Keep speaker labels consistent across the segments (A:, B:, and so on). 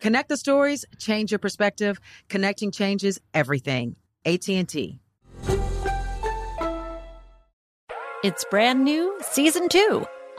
A: Connect the stories, change your perspective. Connecting changes everything. AT&T.
B: It's brand new, season two.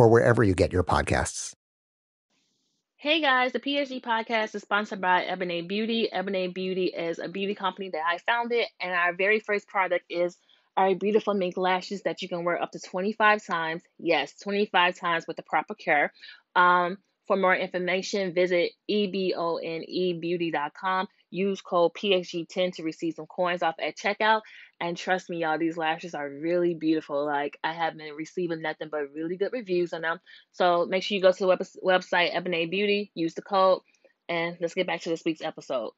C: or wherever you get your podcasts.
D: Hey guys, the PHG podcast is sponsored by Ebone' Beauty. Ebone' Beauty is a beauty company that I founded, and our very first product is our beautiful mink lashes that you can wear up to 25 times. Yes, 25 times with the proper care. Um, for more information, visit ebonebeauty.com. Use code PHG10 to receive some coins off at checkout. And trust me, y'all, these lashes are really beautiful. Like, I have been receiving nothing but really good reviews on them. So make sure you go to the web- website, Ebone' Beauty, use the code, and let's get back to this week's episode.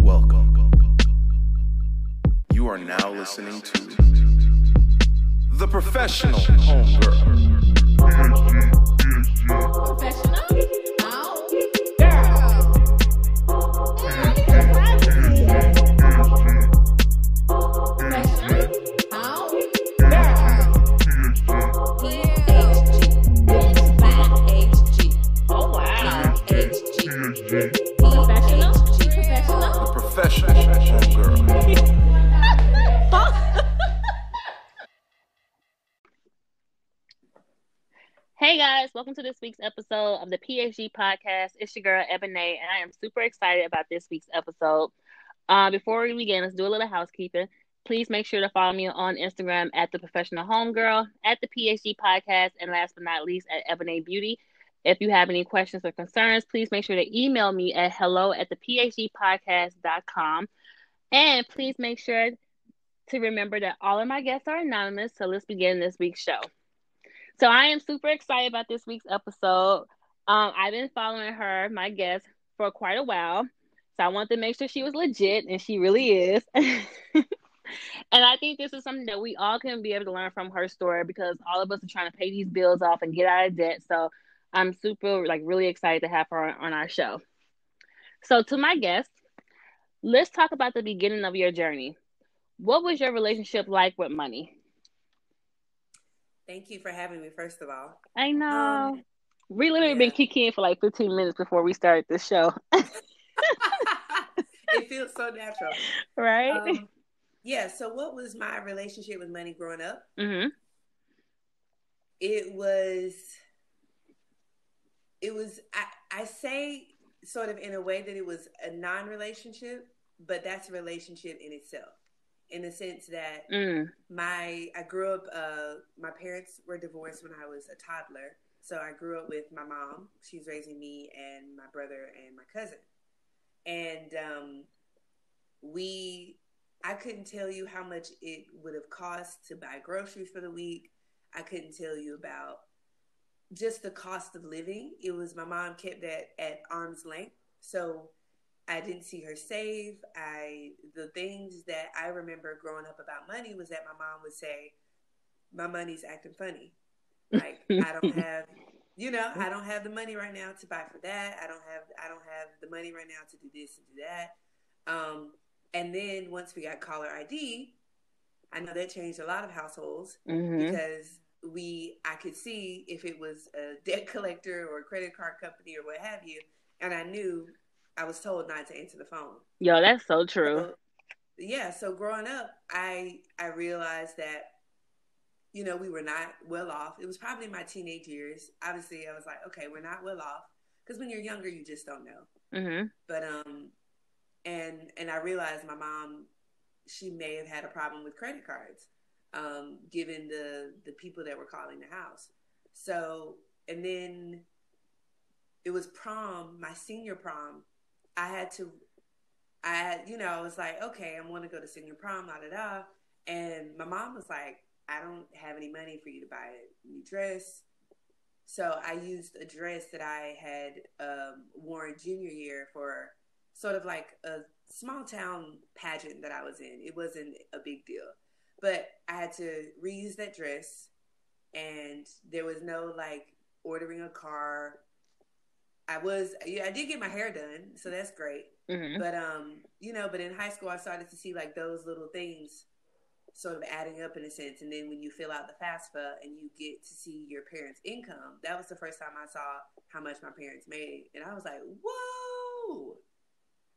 E: Welcome. You are now listening to The Professional Homegirl.
D: Professional? Guys, welcome to this week's episode of the PHG podcast. It's your girl Ebony, and I am super excited about this week's episode. Uh, before we begin, let's do a little housekeeping. Please make sure to follow me on Instagram at the Professional Homegirl, at the PHG podcast, and last but not least at Ebone' Beauty. If you have any questions or concerns, please make sure to email me at hello at the PHGpodcast.com. And please make sure to remember that all of my guests are anonymous. So let's begin this week's show. So I am super excited about this week's episode. Um, I've been following her, my guest, for quite a while. So I wanted to make sure she was legit, and she really is. and I think this is something that we all can be able to learn from her story because all of us are trying to pay these bills off and get out of debt. So I'm super, like, really excited to have her on our show. So to my guest, let's talk about the beginning of your journey. What was your relationship like with money?
F: Thank you for having me, first of all.
D: I know. Um, we literally yeah. been kicking for like 15 minutes before we started the show.
F: it feels so natural.
D: Right? Um,
F: yeah. So, what was my relationship with money growing up?
D: Mm-hmm.
F: It was, it was, I, I say sort of in a way that it was a non relationship, but that's a relationship in itself in the sense that
D: mm.
F: my I grew up. Uh, my parents were divorced when I was a toddler, so I grew up with my mom. She's raising me and my brother and my cousin, and um, we. I couldn't tell you how much it would have cost to buy groceries for the week. I couldn't tell you about just the cost of living. It was my mom kept that at arm's length, so I didn't see her save. I the things that I remember growing up about money was that my mom would say, "My money's acting funny. Like I don't have, you know, I don't have the money right now to buy for that. I don't have I don't have the money right now to do this and do that." Um, and then once we got caller ID, I know that changed a lot of households
D: Mhm.
F: because we I could see if it was a debt collector or a credit card company or what have you, and I knew I was told not to answer the phone.
D: Yo, that's so true.
F: So, yeah, so growing up, I I realized that you know we were not well off. It was probably my teenage years. Obviously, I was like, okay, we're not well off because when you're younger, you just don't know.
D: Mhm.
F: But um, and and I realized my mom, she may have had a problem with credit cards, um, given the the people that were calling the house. So and then it was prom, my senior prom. I had to, I had, you know, I was like, okay, I'm going to go to senior prom, da da da. And my mom was like, I don't have any money for you to buy a new dress. So I used a dress that I had um, worn junior year for sort of like a small town pageant that I was in. It wasn't a big deal, but I had to reuse that dress, and there was no like ordering a car. I was, yeah, I did get my hair done, so that's great.
D: Mhm.
F: But um, you know, but in high school, I started to see like those little things sort of adding up in a sense. And then when you fill out the FAFSA and you get to see your parents' income, that was the first time I saw how much my parents made, and I was like, whoa!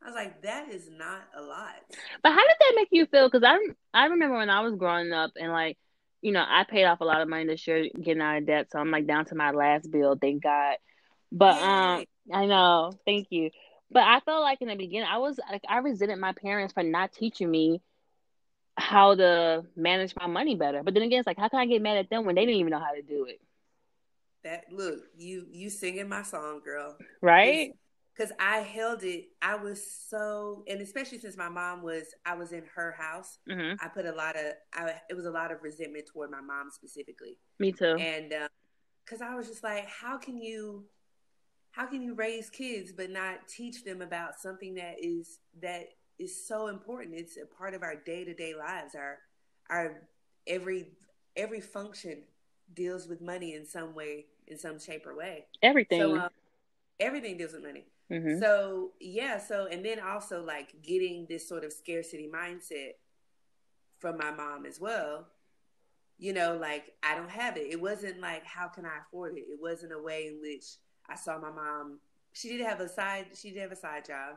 F: I was like, that is not a lot.
D: But how did that make you feel? Because I I remember when I was growing up and like, you know, I paid off a lot of money this year getting out of debt, so I'm like down to my last bill, thank God. But um, I know, thank you. But I felt like in the beginning, I was like, I resented my parents for not teaching me how to manage my money better. But then again, it's like, how can I get mad at them when they didn't even know how to do it?
F: That look, you you singing my song, girl.
D: Right?
F: Because I held it. I was so, and especially since my mom was, I was in her house.
D: hmm
F: I put a lot of, I it was a lot of resentment toward my mom specifically.
D: Me too.
F: and because I was just like, how can you, how can you raise kids but not teach them about something that is that is so important? It's a part of our day to day lives. Our our every every function deals with money in some way, in some shape or way.
D: Everything.
F: So um, everything deals with money.
D: hmm
F: So yeah, so and then also like getting this sort of scarcity mindset from my mom as well. You know, like I don't have it. It wasn't like how can I afford it? It wasn't a way in which I saw my mom. She did have a side. She did have a side job,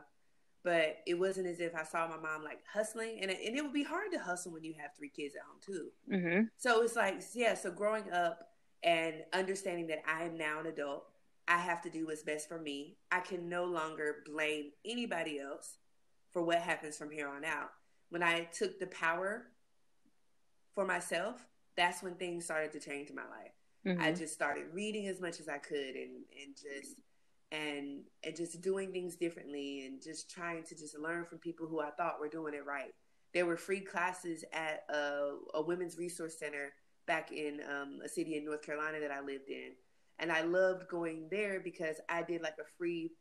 F: but it wasn't as if I saw my mom like hustling. And it, and it would be hard to hustle when you have three kids at home too.
D: hmm
F: So it's like, yeah, so growing up and understanding that I am now an adult, I have to do what's best for me. I can no longer blame anybody else for what happens from here on out. When I took the power for myself, that's when things started to change in my life.
D: Hmm
F: I just started reading as much as I could and, and just and and just doing things differently and just trying to just learn from people who I thought were doing it right. There were free classes at a, a women's resource center back in um, a city in North Carolina that I lived in, and I loved going there because I did like a free,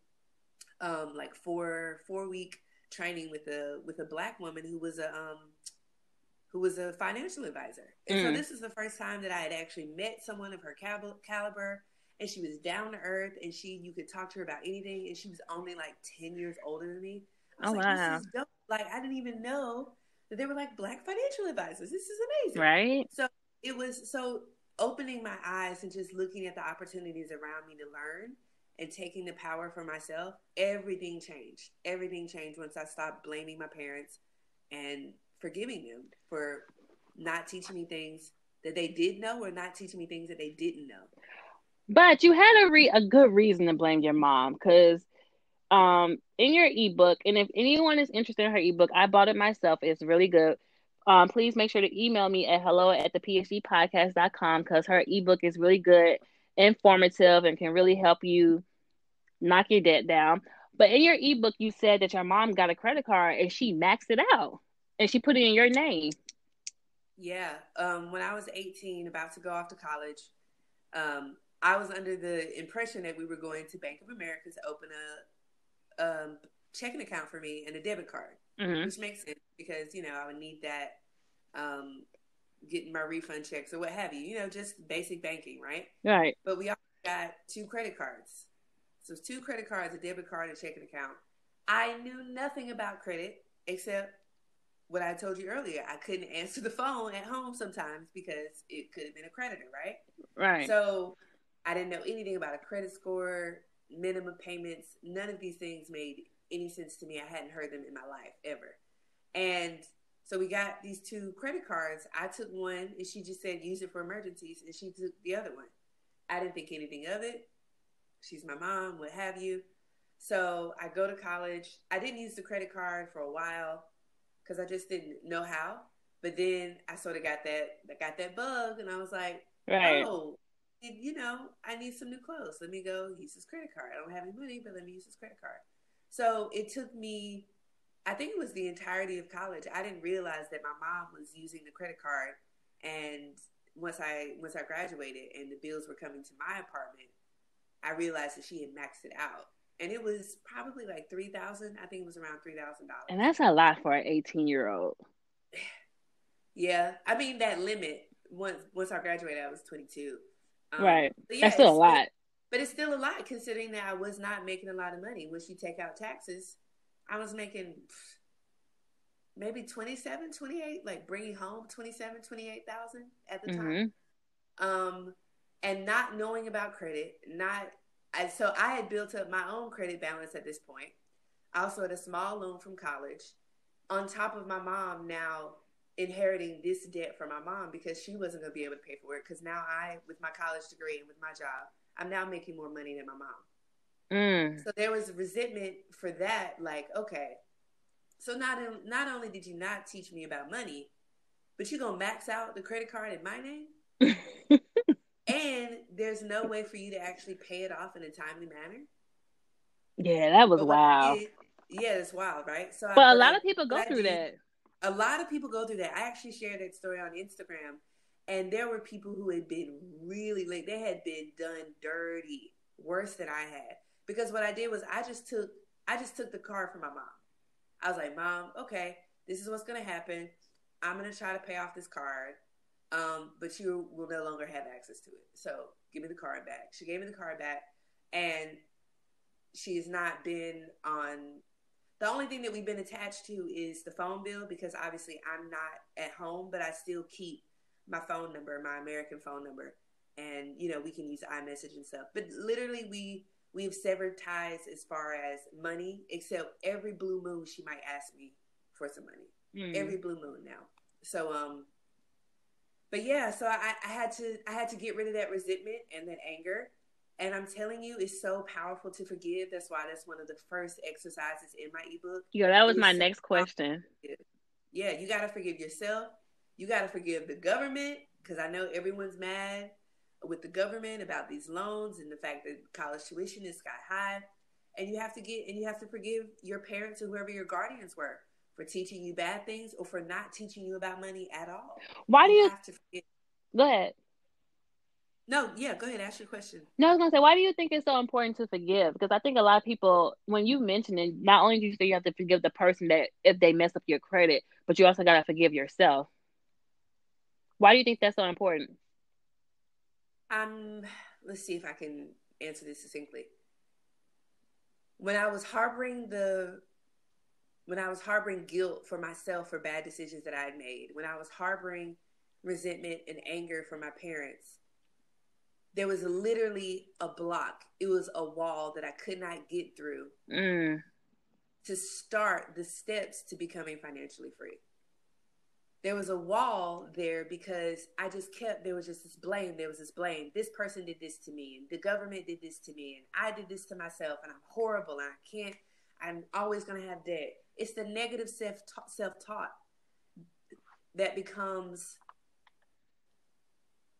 F: um, like four four week training with a with a black woman who was a um, who was a financial advisor. And so
D: Mm.
F: this is the first time that I had actually met someone of her cal- caliber. And she was down to earth, and she you could talk to her about anything. And she was only like ten years older than me. I was
D: Oh,
F: like,
D: wow.
F: this is dope. Like I didn't even know that they were like black financial advisors. This is amazing.
D: Right?
F: So it was so opening my eyes and just looking at the opportunities around me to learn and taking the power for myself. Everything changed. Everything changed once I stopped blaming my parents and forgiving them for not teaching me things that they did know or not teaching me things that they didn't know.
D: But you had a re- a good reason to blame your mom because um in your ebook, and if anyone is interested in her ebook, I bought it myself. It's really good. Um, please make sure to email me at hello at the phgpodcast.com because her ebook is really good, informative, and can really help you knock your debt down. But in your ebook, you said that your mom got a credit card and she maxed it out and she put it in your name.
F: Yeah. Um, when I was 18, about to go off to college, um, I was under the impression that we were going to Bank of America to open a um, checking account for me and a debit card,
D: hmm
F: which makes sense because, you know, I would need that um, getting my refund checks or what have you, you know, just basic banking, right?
D: Right.
F: But we also got two credit cards. So two credit cards, a debit card, and a checking account. I knew nothing about credit except what I told you earlier. I couldn't answer the phone at home sometimes because it could have been a creditor, right?
D: Right.
F: So I didn't know anything about a credit score, minimum payments. None of these things made any sense to me. I hadn't heard them in my life ever. And so we got these two credit cards. I took one and she just said use it for emergencies, and she took the other one. I didn't think anything of it. She's my mom, what have you. So I go to college. I didn't use the credit card for a while because I just didn't know how. But then I sort of got that I got that bug, and I was like,
D: right.
F: oh, you know, I need some new clothes. Let me go use this credit card. I don't have any money, but let me use this credit card. So it took me, I think it was the entirety of college. I didn't realize that my mom was using the credit card, and once I once I graduated and the bills were coming to my apartment, I realized that she had maxed it out, and it was probably like three thousand. I think it was around three thousand dollars.
D: And that's a lot for an eighteen year old.
F: Yeah, I mean that limit. Once once I graduated, I was twenty two. Um,
D: right.
F: yeah,
D: that's still a lot.
F: But it's still a lot considering that I was not making a lot of money. Once you take out taxes, I was making maybe 27, 28, like bringing home 27, 28,000 at the time.
D: hmm
F: Um, and not knowing about credit, not, I, so I had built up my own credit balance at this point. I also had a small loan from college on top of my mom now inheriting this debt from my mom because she wasn't going to be able to pay for it. Because now I, with my college degree and with my job, I'm now making more money than my mom.
D: Mm.
F: So there was resentment for that. Like, okay, so not not only did you not teach me about money, but you gonna max out the credit card in my name, and there's no way for you to actually pay it off in a timely manner.
D: yeah, that was
F: But I
D: wild.
F: did- yeah, it's wild, right? So, I-
D: But a lot
F: I-
D: of people go through that.
F: a lot of people go through that. I actually shared that story on Instagram, and there were people who had been really late. They had been done dirty, worse than I had. Because what I did was I just took I just took the card from my mom. I was like, Mom, okay, this is what's gonna happen. I'm gonna try to pay off this card, um, but you will no longer have access to it. So give me the card back. She gave me the card back, and she's not been on the only thing that we've been attached to is the phone bill because obviously I'm not at home, but I still keep my phone number, my American phone number, and you know we can use iMessage and stuff. But literally, we we've severed ties as far as money, except every blue moon she might ask me for some money.
D: Mm.
F: Every blue moon now. So um, but yeah, so I, I had to I had to get rid of that resentment and that anger. And I'm telling you, it's so powerful to forgive. That's why that's one of the first exercises in my ebook.
D: Yeah, that was my
F: so
D: next question.
F: Yeah, you got to forgive yourself. You got to forgive the government because I know everyone's mad with the government about these loans and the fact that college tuition is sky high. And you have to get and you have to forgive your parents or whoever your guardians were for teaching you bad things or for not teaching you about money at all.
D: Why do you
F: have to forgive.
D: go ahead?
F: No, yeah, go ahead. Ask your question.
D: No, I was gonna say, why do you think it's so important to forgive? Because I think a lot of people, when you mention it, not only do you think you have to forgive the person that if they mess up your credit, but you also gotta forgive yourself. Why do you think that's so important?
F: Um, let's see if I can answer this succinctly. When I was harboring the when I was harboring guilt for myself for bad decisions that I had made, when I was harboring resentment and anger for my parents, there was literally a block. It was a wall that I could not get through
D: Mm.
F: to start the steps to becoming financially free. There was a wall there because I just kept, there was just this blame. There was this blame. This person did this to me, and the government did this to me, and I did this to myself, and I'm horrible, and I can't, I'm always going to have debt. It's the negative self self taught that becomes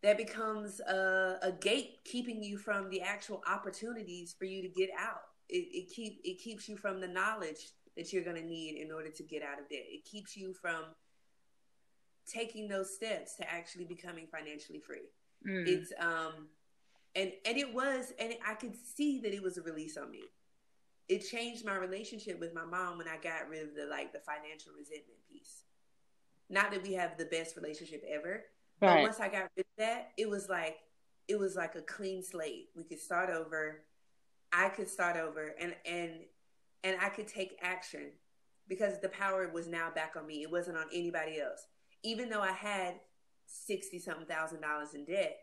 F: that becomes a, a gate keeping you from the actual opportunities for you to get out. It, it keep it keeps you from the knowledge that you're going to need in order to get out of debt. It keeps you from taking those steps to actually becoming financially free.
D: Mm.
F: It's um and and it was and I could see that it was a release on me. It changed my relationship with my mom when I got rid of the like the financial resentment piece. Not that we have the best relationship ever, but once I got rid of that, it was like it was like a clean slate. We could start over. I could start over and and and I could take action because the power was now back on me. It wasn't on anybody else. Even though I had sixty something thousand dollars in debt,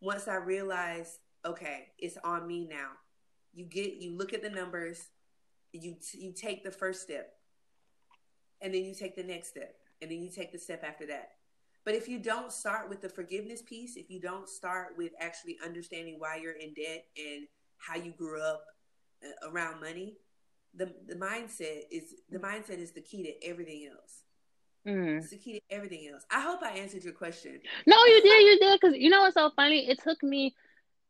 F: once I realized, okay, it's on me now. You get, you look at the numbers, you you take the first step, and then you take the next step, and then you take the step after that. But if you don't start with the forgiveness piece, if you don't start with actually understanding why you're in debt and how you grew up uh, around money, the the mindset is the mindset is the key to everything else.
D: Mm.
F: It's the key to everything else. I hope I answered your question.
D: No, you did, you did. Because you know what's so funny? It took me,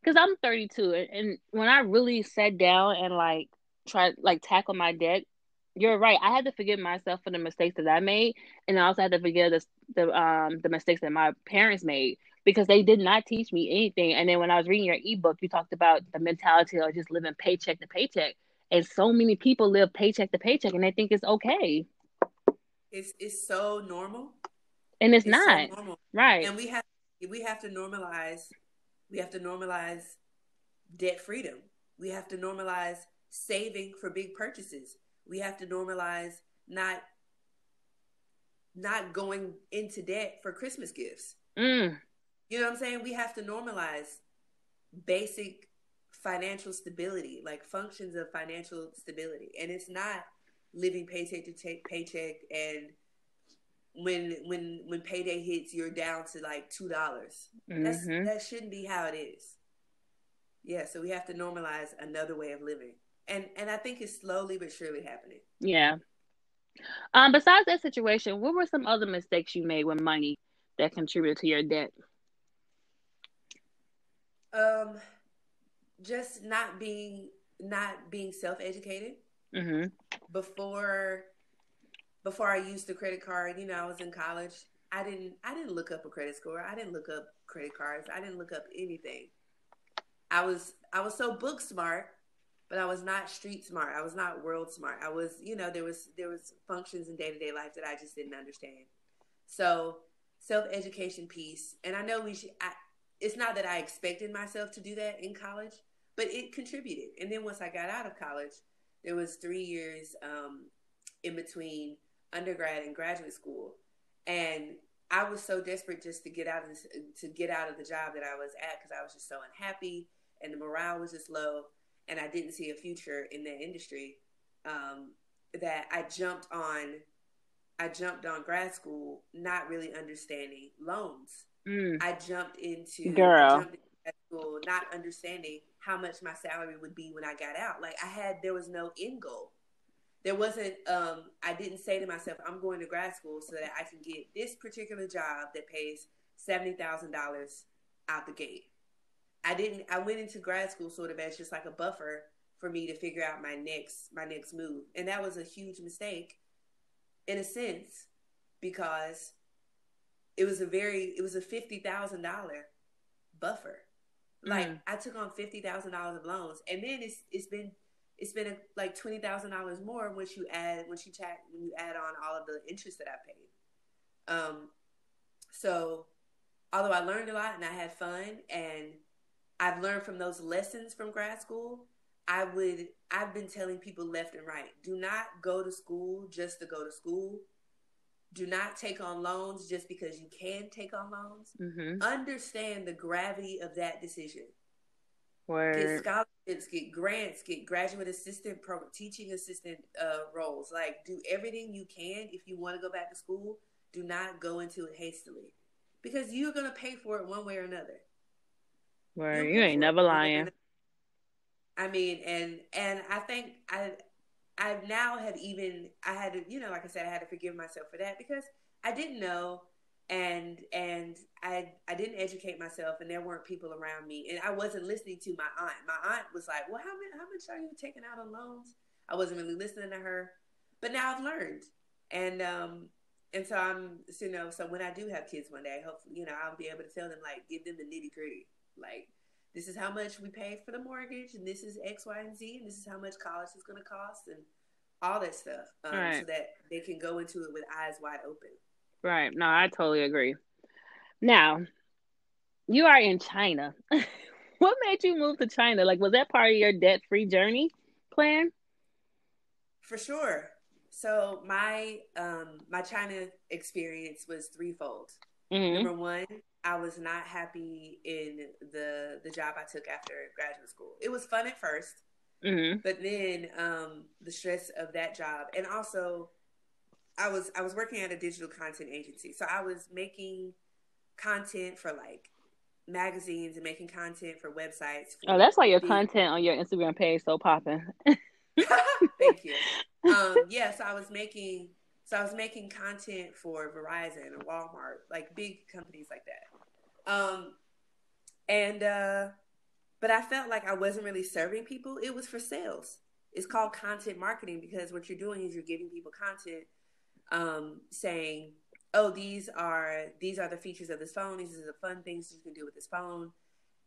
D: because I'm 32, and, and when I really sat down and like tried like tackle my debt, you're right. I had to forgive myself for the mistakes that I made, and I also had to forgive the the um the mistakes that my parents made because they did not teach me anything. And then when I was reading your ebook, you talked about the mentality of just living paycheck to paycheck, and so many people live paycheck to paycheck, and they think it's okay,
F: It's it's so normal.
D: and it's,
F: It's so
D: not
F: normal.
D: right.
F: And we have we have to normalize we have to normalize debt freedom. We have to normalize saving for big purchases. We have to normalize not not going into debt for Christmas gifts.
D: Mm.
F: You know what I'm saying? We have to normalize basic financial stability, like functions of financial stability. And it's not living paycheck to paycheck and when when when payday hits you're down to like two dollars. That's
D: Mhm.
F: that shouldn't be how it is. Yeah, so we have to normalize another way of living. And and I think it's slowly but surely happening.
D: Yeah. Um. Besides that situation, what were some other mistakes you made with money that contributed to your debt?
F: Um just not being not being self-educated.
D: Mm-hmm.
F: before before I used the credit card, you know, I was in college. I didn't I didn't look up a credit score. I didn't look up credit cards. I didn't look up anything. I was I was so book smart, but I was not street smart. I was not world smart. I was, you know, there was there was functions in day-to-day life that I just didn't understand. So, self-education piece, and I know we should I, it's not that I expected myself to do that in college, but it contributed. And then once I got out of college, there was three years um, in between undergrad and graduate school, and I was so desperate just to get out of this, to get out of the job that I was at because I was just so unhappy and the morale was just low, and I didn't see a future in that industry. Um, that I jumped on, I jumped on grad school, not really understanding loans.
D: Mm.
F: I jumped into
D: Girl.
F: I jumped into grad school not understanding how much my salary would be when I got out. Like I had there was no end goal. There wasn't um I didn't say to myself, I'm going to grad school so that I can get this particular job that pays seventy thousand dollars out the gate. I didn't I went into grad school sort of as just like a buffer for me to figure out my next my next move. And that was a huge mistake in a sense because it was a very it was a fifty thousand dollar buffer. Like
D: Mm.
F: I took on fifty thousand dollars of loans, and then it's it's been it's been like twenty thousand dollars more once you add once you chat when you add on all of the interest that I paid. Um, so although I learned a lot and I had fun, and I've learned from those lessons from grad school, I would I've been telling people left and right, do not go to school just to go to school. Do not take on loans just because you can take on loans.
D: Mm-hmm.
F: Understand the gravity of that decision. Get
D: Word.
F: Get grants, get graduate assistant, pro- teaching assistant uh, roles. Like, do everything you can if you want to go back to school. Do not go into it hastily because you're going to pay for it one way or another. You'll
D: You ain't never
F: one way or
D: lying.
F: I mean, and and I think I I now have even I had to you know like I said I had to forgive myself for that because I didn't know and and I I didn't educate myself and there weren't people around me and I wasn't listening to my aunt. My aunt was like, "Well, how much how much are you taking out on loans?" I wasn't really listening to her, but now I've learned and um and so I'm so, you know so when I do have kids one day, hopefully you know I'll be able to tell them like give them the nitty gritty like this is how much we paid for the mortgage, and this is X, Y, and Z, and this is how much college is going to cost, and all that stuff, um,
D: Right.
F: so that they can go into it with eyes wide open.
D: Right. No, I totally agree. Now, you are in China. what made you move to China? Like, was that part of your debt free journey plan?
F: For sure. So my um my China experience was threefold.
D: Mhm.
F: Number one, I was not happy in the the job I took after graduate school. It was fun at first,
D: Mhm.
F: but then um the stress of that job and also I was I was working at a digital content agency. So I was making content for like magazines and making content for websites. for
D: Oh, that's why your content on your Instagram page so popping.
F: Thank you. Um, yeah, so I was making so I was making content for Verizon or Walmart, like big companies like that. Um, and uh, but I felt like I wasn't really serving people. It was for sales. It's called content marketing because what you're doing is you're giving people content, um, saying, "Oh, these are these are the features of this phone. These are the fun things you can do with this phone."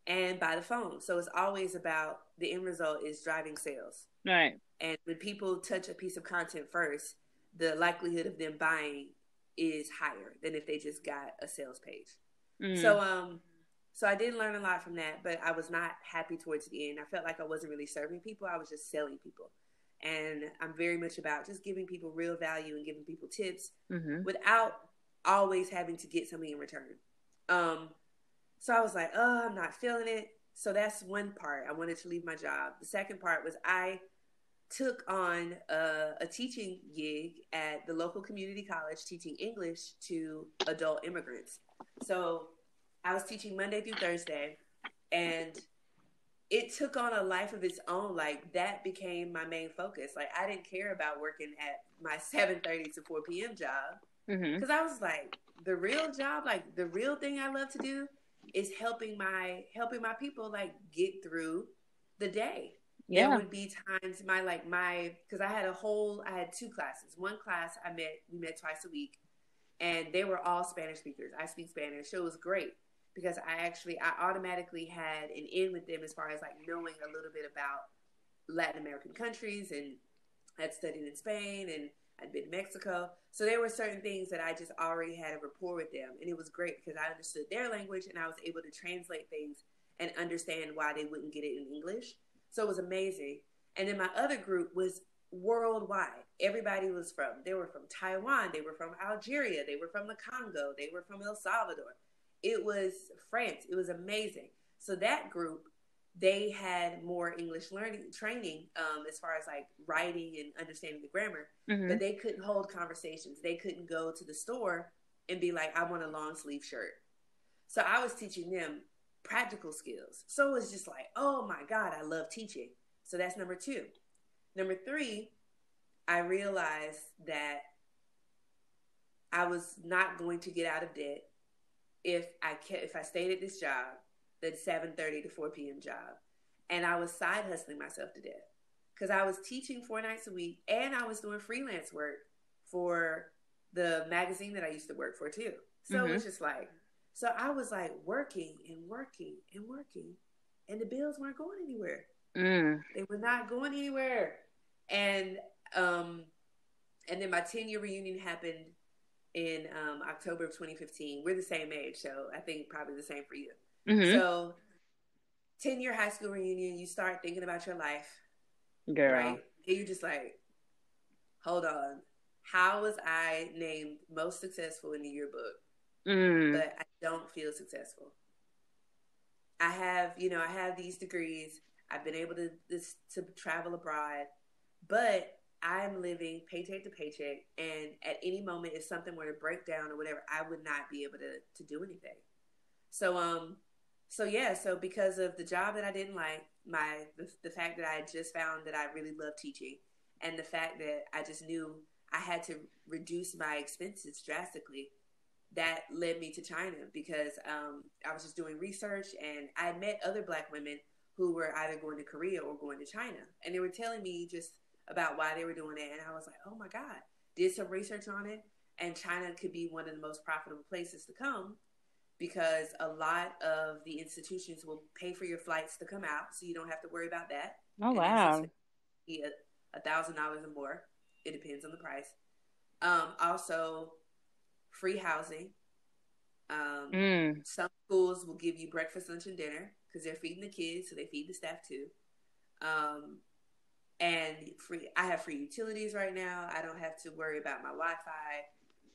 F: And buy the phone. So it's always about the end result is driving sales.
D: right.
F: And when people touch a piece of content first, the likelihood of them buying is higher than if they just got a sales page.
D: Mm.
F: So um so I did learn a lot from that, but I was not happy towards the end. I felt like I wasn't really serving people, I was just selling people. And I'm very much about just giving people real value and giving people tips
D: Mhm.
F: without always having to get something in return. Um, so I was like, oh, I'm not feeling it. So that's one part. I wanted to leave my job. The second part was I took on a, a teaching gig at the local community college teaching English to adult immigrants. So I was teaching Monday through Thursday, and it took on a life of its own. Like that became my main focus. Like I didn't care about working at my 7:30 to 4 p.m. job
D: mm-hmm.
F: because I was like, the real job, like the real thing I love to do, is helping my helping my people like get through the day. There
D: Yeah.
F: would be times my like my because I had a whole I had two classes. One class I met we met twice a week, and they were all Spanish speakers. I speak Spanish, so it was great because I actually I automatically had an in with them as far as like knowing a little bit about Latin American countries and I'd studied in Spain and I'd been to Mexico. So there were certain things that I just already had a rapport with them. And it was great because I understood their language and I was able to translate things and understand why they wouldn't get it in English. So it was amazing. And then my other group was worldwide. Everybody was from, they were from Taiwan, they were from Algeria, they were from the Congo, they were from El Salvador. It was France. It was amazing. So that group, they had more English learning training um, as far as like writing and understanding the grammar
D: Mhm.
F: but they couldn't hold conversations. They couldn't go to the store and be like, I want a long sleeve shirt. So I was teaching them practical skills. So it was just like, oh my God, I love teaching. So that's number two. Number three, I realized that I was not going to get out of debt if I kept, if I stayed at this job, that 7:30 to 4 p.m. job, and I was side hustling myself to death because I was teaching four nights a week and I was doing freelance work for the magazine that I used to work for too. So it was just like, so I was like working and working and working, and the bills weren't going anywhere.
D: Mm.
F: They were not going anywhere. And um and then my 10 year reunion happened in um October of 2015. We're the same age, so I think probably the same for you.
D: Mhm.
F: So 10 year high school reunion, you start thinking about your life,
D: Girl.
F: right? And you're just like, hold on. How was I named most successful in the yearbook?
D: Mm.
F: but I don't feel successful. I have, you know, I have these degrees. I've been able to this, to travel abroad, but I'm living paycheck to paycheck. And at any moment, if something were to break down or whatever, I would not be able to to do anything. So, um, so yeah, so because of the job that I didn't like, my the, the fact that I just found that I really love teaching, and the fact that I just knew I had to reduce my expenses drastically that led me to China because um, I was just doing research and I met other black women who were either going to Korea or going to China. And they were telling me just about why they were doing it. And I was like, oh my God, did some research on it. And China could be one of the most profitable places to come because a lot of the institutions will pay for your flights to come out. So you don't have to worry about that.
D: Oh
F: And
D: wow.
F: a thousand dollars or more. It depends on the price. Um, also, free housing. Um,
D: Mm.
F: Some schools will give you breakfast, lunch, and dinner because they're feeding the kids, so they feed the staff too. Um, and free. I have free utilities right now. I don't have to worry about my Wi-Fi.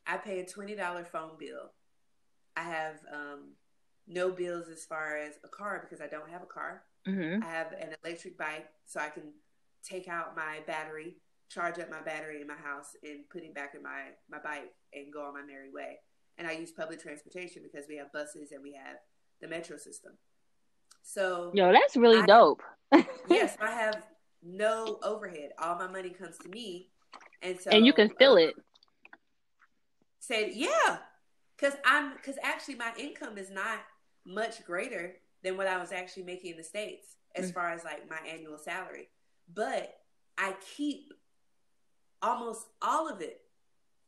F: I pay a twenty dollar phone bill. I have um, no bills as far as a car because I don't have a car.
D: Mm-hmm.
F: I have an electric bike, so I can take out my battery, charge up my battery in my house, and put it back in my my bike and go on my merry way. And I use public transportation because we have buses and we have the metro system. So
D: Yo, that's really
F: I-
D: dope.
F: yes, I have no overhead. All my money comes to me, and so
D: and you can feel
F: uh,
D: it.
F: Say yeah, because I'm because actually my income is not much greater than what I was actually making in the states as
D: Mm.
F: far as like my annual salary, but I keep almost all of it.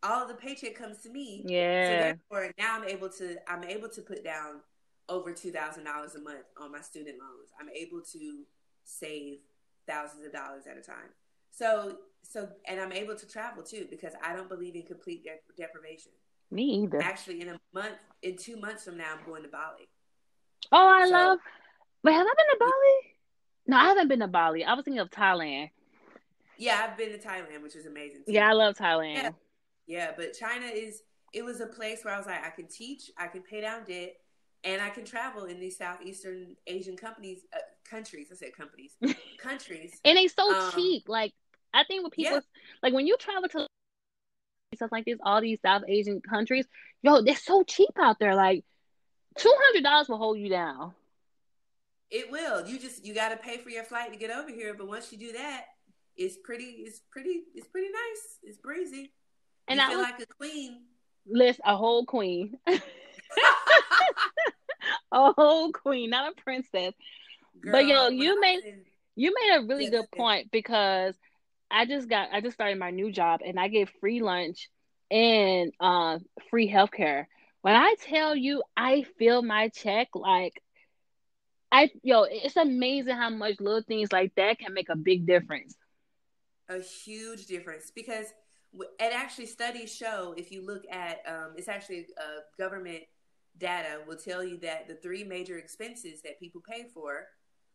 F: All of the paycheck comes to me. So
D: Yeah.
F: therefore, now I'm able to I'm able to put down over two thousand dollars a month on my student loans. I'm able to save thousands of dollars at a time. So so and I'm able to travel too because I don't believe in complete dep- deprivation.
D: Me either.
F: Actually, in a month, in two months from now, I'm going to Bali.
D: Oh, I
F: So-
D: love. But have I been to Bali? No, I haven't been to Bali. I was thinking of Thailand.
F: Yeah, I've been to Thailand, which is amazing. Too.
D: Yeah, I love Thailand.
F: Yeah. Yeah, but China is it was a place where I was like, I can teach, I can pay down debt, and I can travel in these Southeastern Asian companies, uh, countries. I said companies, countries.
D: And they so
F: Um,
D: cheap. Like I think when people
F: Yeah.
D: like when you travel to stuff like this, all these South Asian countries, yo, they're so cheap out there. Like two hundred dollars will hold you down.
F: It will. You just you got to pay for your flight to get over here, but once you do that, it's pretty. It's pretty. It's pretty nice. It's breezy.
D: And
F: you
D: I
F: feel
D: was
F: like a queen.
D: list a whole queen, a whole queen, not a princess. But, yo,
F: Girl,
D: you made- You made a really
F: Yeah,
D: good point because I just got I just started my new job and I get free lunch and uh free healthcare. When I tell you I feel my check like I yo, it's amazing how much little things like that can make a big difference.
F: a huge difference because it actually studies show if you look at um, it's actually uh, government data will tell you that the three major expenses that people pay for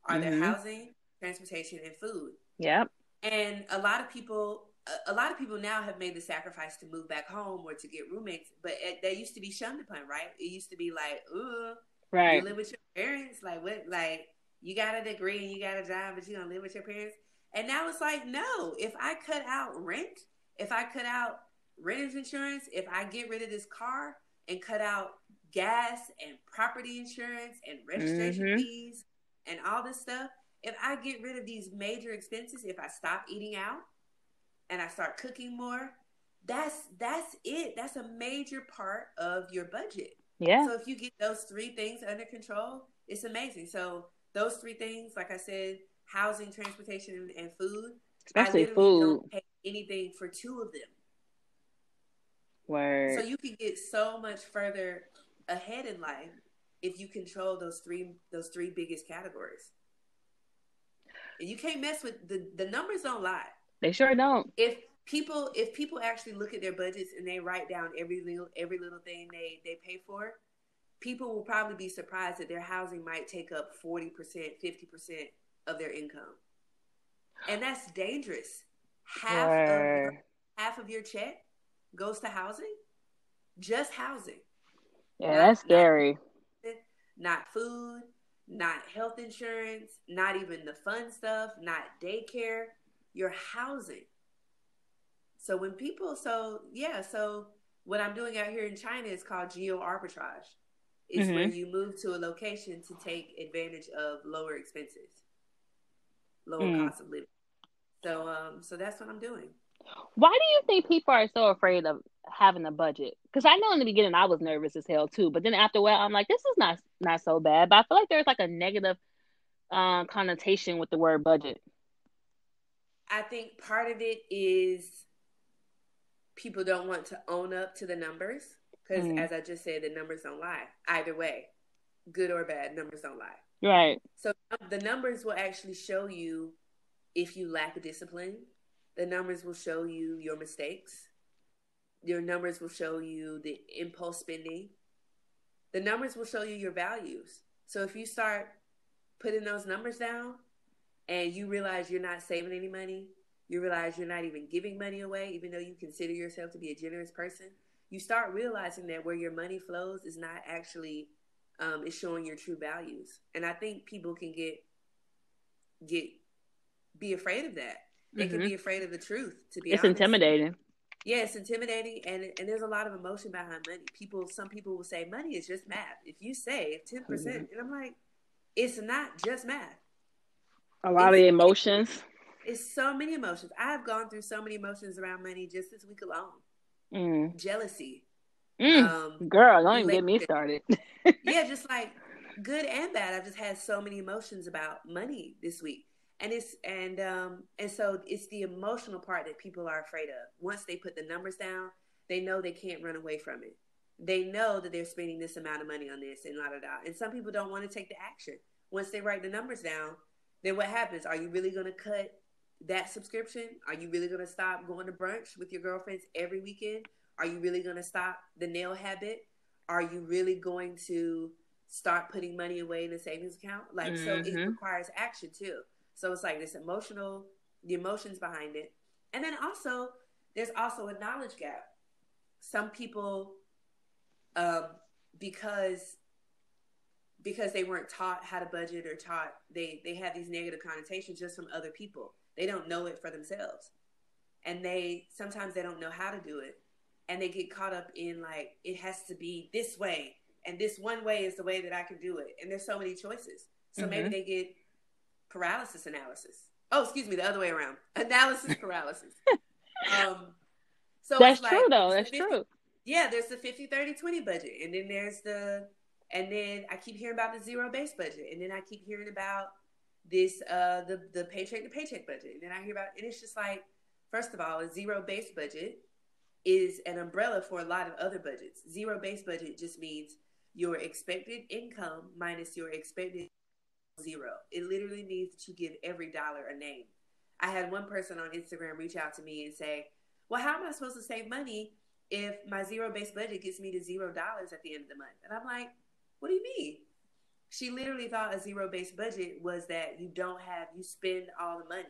F: are
D: Mhm.
F: their housing transportation and food
D: Yep.
F: and a lot of people a- a lot of people now have made the sacrifice to move back home or to get roommates but it, that used to be shunned upon right it used to be like ooh
D: Right.
F: you live with your parents, like what? Like you got a degree and you got a job, but you don't live with your parents. And now it's like, no. If I cut out rent, if I cut out renter's insurance, if I get rid of this car and cut out gas and property insurance and registration
D: Mhm.
F: fees and all this stuff, if I get rid of these major expenses, if I stop eating out and I start cooking more, that's that's it. That's a major part of your budget.
D: Yeah.
F: So if you get those three things under control, it's amazing. So those three things, like I said, housing, transportation, and food.
D: Especially
F: I
D: food.
F: don't pay anything for two of them.
D: Word.
F: So you can get so much further ahead in life if you control those three those three biggest categories. And you can't mess with the the numbers don't lie.
D: they sure don't.
F: if people if people actually look at their budgets and they write down every little every little thing they they pay for people will probably be surprised that their housing might take up 40% 50% of their income and that's dangerous half of your, half of your check goes to housing just housing
D: Yeah, that's scary.
F: not food, not health insurance, not even the fun stuff, not daycare, your housing. So when people, so yeah, so what I'm doing out here in China is called geo arbitrage. It's where
D: Mhm.
F: you move to a location to take advantage of lower expenses, lower
D: Mm.
F: cost of living. So, um, so that's what I'm doing.
D: Why do you think people are so afraid of having a budget? Because I know in the beginning I was nervous as hell too, but then after a while I'm like, this is not not so bad. But I feel like there's like a negative um, connotation with the word budget.
F: I think part of it is people don't want to own up to the numbers because,
D: Mm.
F: as I just said, the numbers don't lie. Either way, good or bad, numbers don't lie.
D: Right.
F: So the numbers will actually show you if you lack discipline. The numbers will show you your mistakes. Your numbers will show you the impulse spending. The numbers will show you your values. So if you start putting those numbers down, and you realize you're not saving any money, you realize you're not even giving money away, even though you consider yourself to be a generous person, you start realizing that where your money flows is not actually um, is showing your true values. And I think people can get get be afraid of that. They mm-hmm. can be afraid of the truth. To be,
D: it's
F: honest.
D: intimidating.
F: Yeah, it's intimidating, and and there's a lot of emotion behind money. People, some people will say money is just math. If you say ten percent, mm-hmm. and I'm like, it's not just math.
D: A lot it's, of emotions.
F: It's so many emotions. I've gone through so many emotions around money just this week alone. Mm. Jealousy.
D: Mm. Um, Girl, don't even get me started.
F: yeah, just like good and bad. I've just had so many emotions about money this week. And it's and um and so it's the emotional part that people are afraid of. Once they put the numbers down, they know they can't run away from it. They know that they're spending this amount of money on this and la da da. And some people don't want to take the action. Once they write the numbers down, then what happens? Are you really going to cut that subscription? Are you really going to stop going to brunch with your girlfriends every weekend? Are you really going to stop the nail habit? Are you really going to start putting money away in a savings account? Like, mm-hmm. so it mm-hmm. requires action too. So it's like this emotional, the emotions behind it. And then also, there's also a knowledge gap. Some people, um, because because they weren't taught how to budget or taught they they have these negative connotations just from other people they don't know it for themselves. And they sometimes they don't know how to do it. And they get caught up in like it has to be this way and this one way is the way that I can do it. And there's so many choices. So mm-hmm. maybe they get paralysis analysis. Oh, excuse me, the other way around. Analysis paralysis. um so
D: That's like, true though. That's 50, true.
F: Yeah, there's the 50 30 20 budget and then there's the and then I keep hearing about the zero base budget and then I keep hearing about this uh the the paycheck to paycheck budget. And then I hear about and it's just like, first of all, a zero base budget is an umbrella for a lot of other budgets. Zero base budget just means your expected income minus your expected zero. It literally means that you give every dollar a name. I had one person on Instagram reach out to me and say, Well, how am I supposed to save money if my zero based budget gets me to zero dollars at the end of the month? And I'm like, What do you mean? she literally thought a zero based budget was that you don't have you spend all the money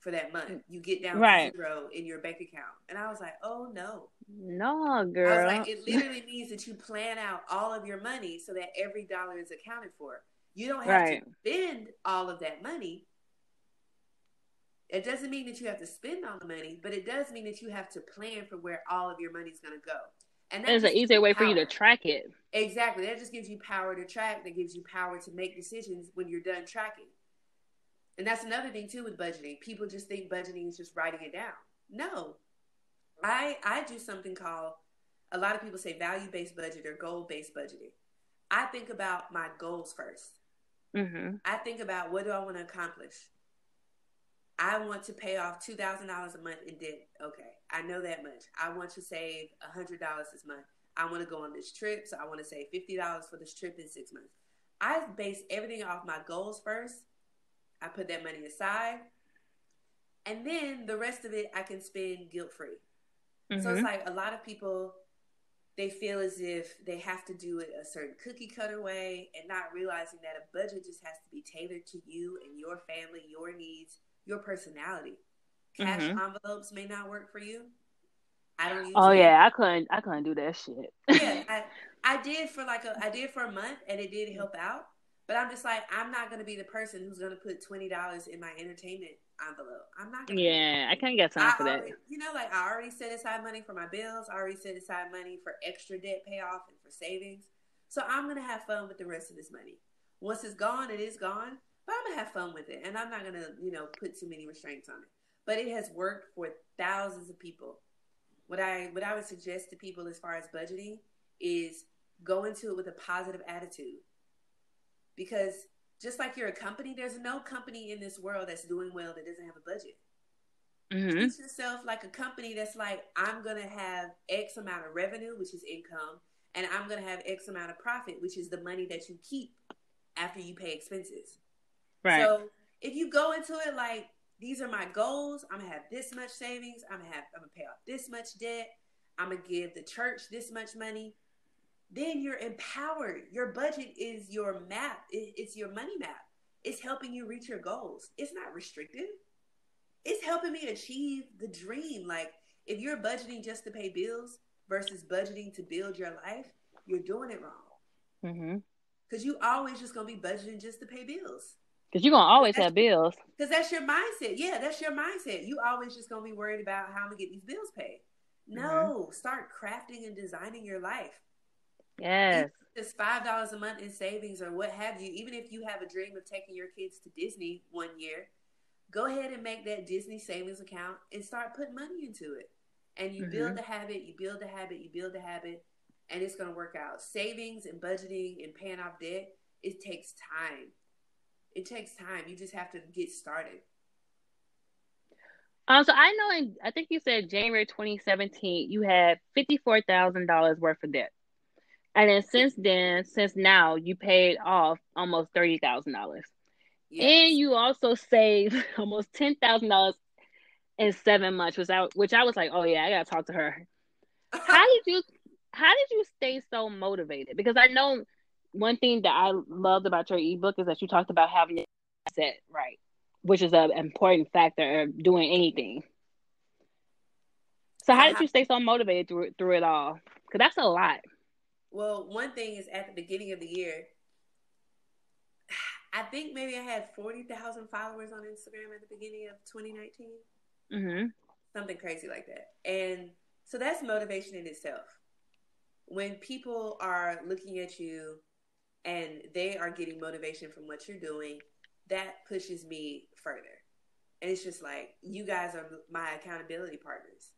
F: for that month. Mm. You get down right. to zero in your bank account. And I was like, oh no.
D: No, girl.
F: I was like, it literally means that you plan out all of your money so that every dollar is accounted for. You don't have right. to spend all of that money. It doesn't mean that you have to spend all the money, but it does mean that you have to plan for where all of your money is going to go.
D: And that's an easier way power. for you to track it.
F: Exactly. That just gives you power to track. That gives you power to make decisions when you're done tracking. And that's another thing too with budgeting. People just think budgeting is just writing it down. No. I I do something called a lot of people say value based budget or goal based budgeting. I think about my goals 1st mm-hmm. I think about what do I want to accomplish. I want to pay off two thousand dollars a month in debt. Okay, I know that much. I want to save a hundred dollars this month. I want to go on this trip, so I want to save fifty dollars for this trip in six months. I base everything off my goals first. I put that money aside, and then the rest of it I can spend guilt free. Mm-hmm. So it's mm-hmm. like a lot of people they feel as if they have to do it a certain cookie cutter way and not realizing that a budget just has to be tailored to you and your family, your needs, your personality. Cash mm-hmm. envelopes may not work for you.
D: I don't. Oh yeah, I couldn't. I couldn't do that shit.
F: yeah, I, I did for like a. I did for a month, and it did help out. But I'm just like, I'm not gonna be the person who's gonna put twenty dollars in my entertainment envelope. I'm not. Gonna
D: yeah, I can't get time I for
F: already,
D: that.
F: You know, like I already set aside money for my bills. I already set aside money for extra debt payoff and for savings. So I'm gonna have fun with the rest of this money. Once it's gone, it is gone. But I'm gonna have fun with it, and I'm not gonna, you know, put too many restraints on it. But it has worked for thousands of people. What I what I would suggest to people as far as budgeting is go into it with a positive attitude, because just like you're a company, there's no company in this world that's doing well that doesn't have a budget. Mm-hmm. Treat yourself like a company that's like, I'm gonna have X amount of revenue, which is income, and I'm gonna have X amount of profit, which is the money that you keep after you pay expenses. Right. So if you go into it like these are my goals, I'm gonna have this much savings, I'm gonna have I'm gonna pay off this much debt, I'm gonna give the church this much money, then you're empowered. Your budget is your map. It's your money map. it's helping you reach your goals. It's not restrictive. It's helping me achieve the dream. Like if you're budgeting just to pay bills versus budgeting to build your life, you're doing it wrong.
D: Mm-hmm.
F: Because you always just gonna be budgeting just to pay bills.
D: Because you're gonna always
F: That's-
D: have bills.
F: Because that's your mindset. Yeah, that's your mindset. You always just gonna be worried about how I'm gonna get these bills paid. No, start crafting and designing your life.
D: Yes.
F: It's five dollars a month in savings or what have you. Even if you have a dream of taking your kids to Disney one year, go ahead and make that Disney savings account and start putting money into it. And you build the habit, you build the habit, you build the habit, and it's gonna work out. Savings and budgeting and paying off debt, it takes time. It takes time. You just have to get started.
D: Um, so I know in I think you said January 2017 you had fifty four thousand dollars worth of debt, and then since then, since now, you paid off almost thirty thousand dollars, and you also saved almost ten thousand dollars in seven months, which I which I was like, oh yeah, I gotta talk to her. How did you How did you stay so motivated? Because I know one thing that I loved about your ebook is that you talked about having your mindset right which is an important factor of doing anything. So, how did you stay so motivated through through it all? Because that's a lot.
F: Well, one thing is at the beginning of the year, I think maybe I had 40,000 followers on Instagram at the beginning of 2019.
D: Mm-hmm.
F: Something crazy like that. And so that's motivation in itself. When people are looking at you and they are getting motivation from what you're doing, that pushes me further. And it's just like, you guys are my accountability partners.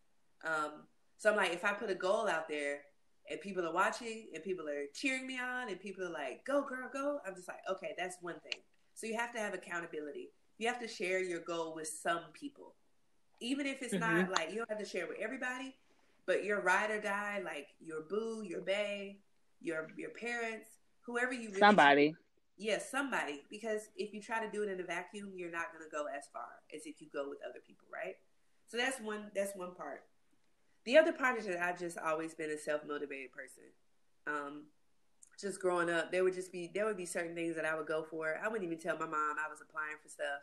F: Um, so I'm like, if I put a goal out there and people are watching and people are cheering me on and people are like, go, girl, go, I'm just like, okay, that's one thing. So you have to have accountability. You have to share your goal with some people. Even if it's not mm-hmm. like, you don't have to share with everybody, but your ride or die, like your boo, your bae, your your parents, whoever you really
D: Somebody.
F: Yes, somebody. Because if you try to do it in a vacuum, you're not going to go as far as if you go with other people, right? So that's one. That's one part. The other part is that I've just always been a self motivated person. Um, just growing up, there would just be there would be certain things that I would go for. I wouldn't even tell my mom I was applying for stuff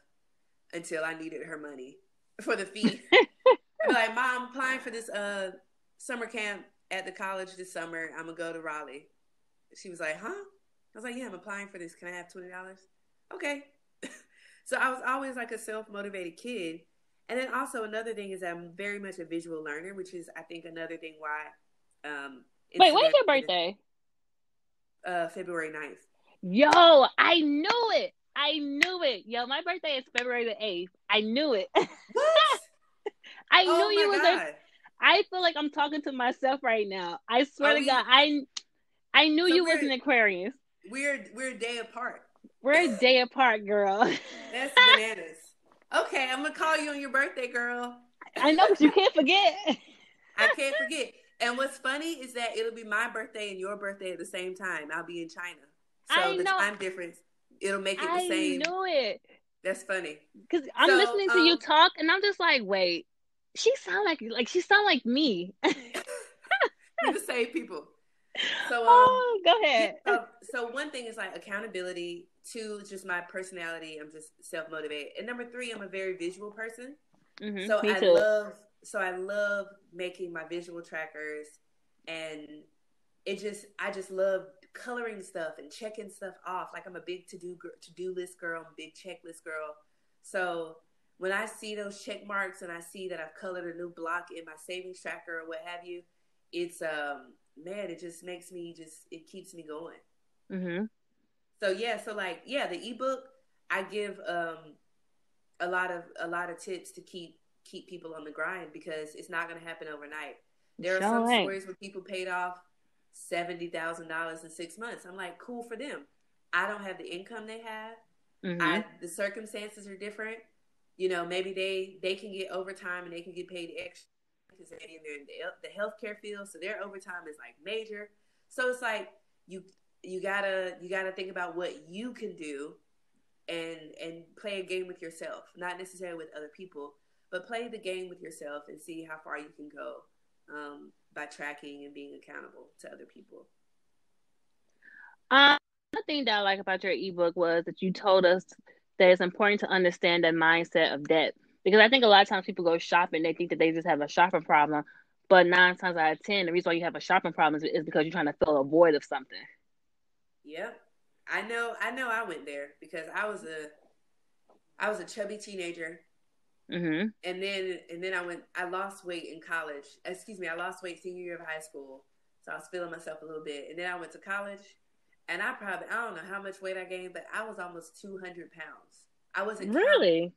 F: until I needed her money for the fee. I'd be like, Mom, I'm applying for this uh summer camp at the college this summer. I'm gonna go to Raleigh. She was like, Huh? I was like, Yeah, I'm applying for this. Can I have twenty dollars? Okay. so I was always like a self motivated kid. And then also another thing is I'm very much a visual learner, which is I think another thing why um
D: Wait, when's your birthday?
F: Uh February 9th.
D: Yo, I knew it. I knew it. Yo, my birthday is February the 8th. I knew it.
F: What?
D: I
F: oh
D: knew you was
F: God.
D: a I feel like I'm talking to myself right now. I swear
F: Are
D: to
F: we-
D: God, I I knew
F: So
D: you was an Aquarius.
F: We're we're a day apart.
D: We're a day apart, girl.
F: That's bananas. Okay, I'm gonna call you on your birthday, girl.
D: I know, but you can't forget.
F: I can't forget. And what's funny is that it'll be my birthday and your birthday at the same time. I'll be in China, so
D: I
F: the
D: know.
F: time difference it'll make it the same.
D: I knew it.
F: That's funny.
D: Cause I'm
F: So,
D: listening to you
F: um,
D: talk, and I'm just like, wait, she sound like like she sound like me.
F: We're the same people. So um,
D: oh, go ahead.
F: so, so one thing is like accountability. Two, just my personality. I'm just self motivated. And number three, I'm a very visual person.
D: Mhm,
F: So
D: me
F: I
D: too.
F: love so I love making my visual trackers and it just I just love coloring stuff and checking stuff off. Like I'm a big to do to do list girl, I'm a big checklist girl. So when I see those check marks and I see that I've colored a new block in my savings tracker or what have you, it's um man, it just makes me just it keeps me going.
D: hmm
F: So yeah, so like yeah, the ebook I give um a lot of a lot of tips to keep keep people on the grind because it's not going to happen overnight. There are
D: Sure
F: some
D: ain't.
F: stories where people paid off seventy thousand dollars in six months. I'm like, cool for them. I don't have the income they have.
D: hmm
F: I, the circumstances are different. You know, maybe they they can get overtime and they can get paid extra because they're in, they're in the, the healthcare field, so their overtime is like major. So it's like you you gotta you gotta think about what you can do, and and play a game with yourself, not necessarily with other people, but play the game with yourself and see how far you can go um, by tracking and being accountable to other people.
D: Um, thing that I like about your ebook was that you told us that it's important to understand the mindset of debt because I think a lot of times people go shopping, they think that they just have a shopping problem, but nine times out of ten, the reason why you have a shopping problem is because you're trying to fill a void of something.
F: Yep, I know. I know. I went there because I was a, I was a chubby teenager,
D: Mm-hmm.
F: and then and then I went. I lost weight in college. Excuse me. I lost weight senior year of high school, so I was feeling myself a little bit. And then I went to college, and I probably I don't know how much weight I gained, but I was almost two hundred pounds. I wasn't counting.
D: Really?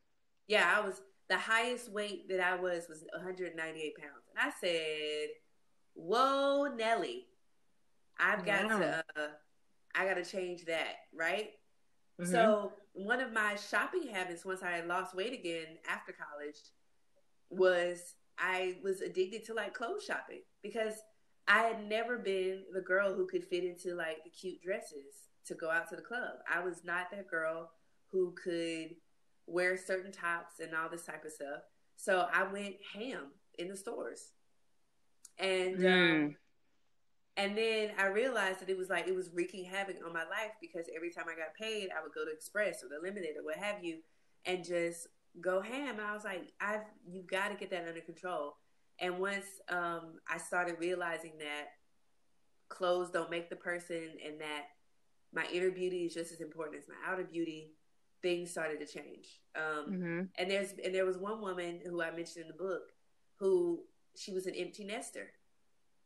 F: Yeah, I was the highest weight that I was was 198 pounds, and I said, "Whoa, Nelly, I've got
D: Wow.
F: to, uh, I got to change that, right?"
D: Mhm.
F: So one of my shopping habits once I had lost weight again after college was I was addicted to like clothes shopping because I had never been the girl who could fit into like the cute dresses to go out to the club. I was not that girl who could wear certain tops and all this type of stuff. So I went ham in the stores. And um,
D: Mm.
F: And then I realized that it was like it was wreaking havoc on my life because every time I got paid, I would go to Express or the Limited or what have you, and just go ham. And I was like, I've you've got to get that under control. And once um, I started realizing that clothes don't make the person, and that my inner beauty is just as important as my outer beauty, things started to change. Um,
D: Mhm.
F: and there's and there was one woman who I mentioned in the book who she was an empty nester.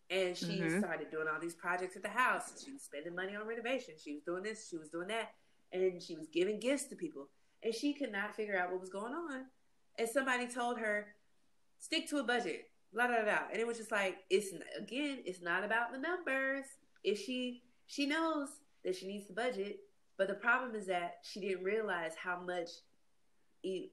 F: And she
D: Mhm.
F: started doing all these projects at the house. She was spending money on renovation. She was doing this, she was doing that. And she was giving gifts to people. And she could not figure out what was going on. And somebody told her, stick to a budget, blah, blah, blah. And it was just like, it's again, it's not about the numbers. If she she knows that she needs the budget, but the problem is that she didn't realize how much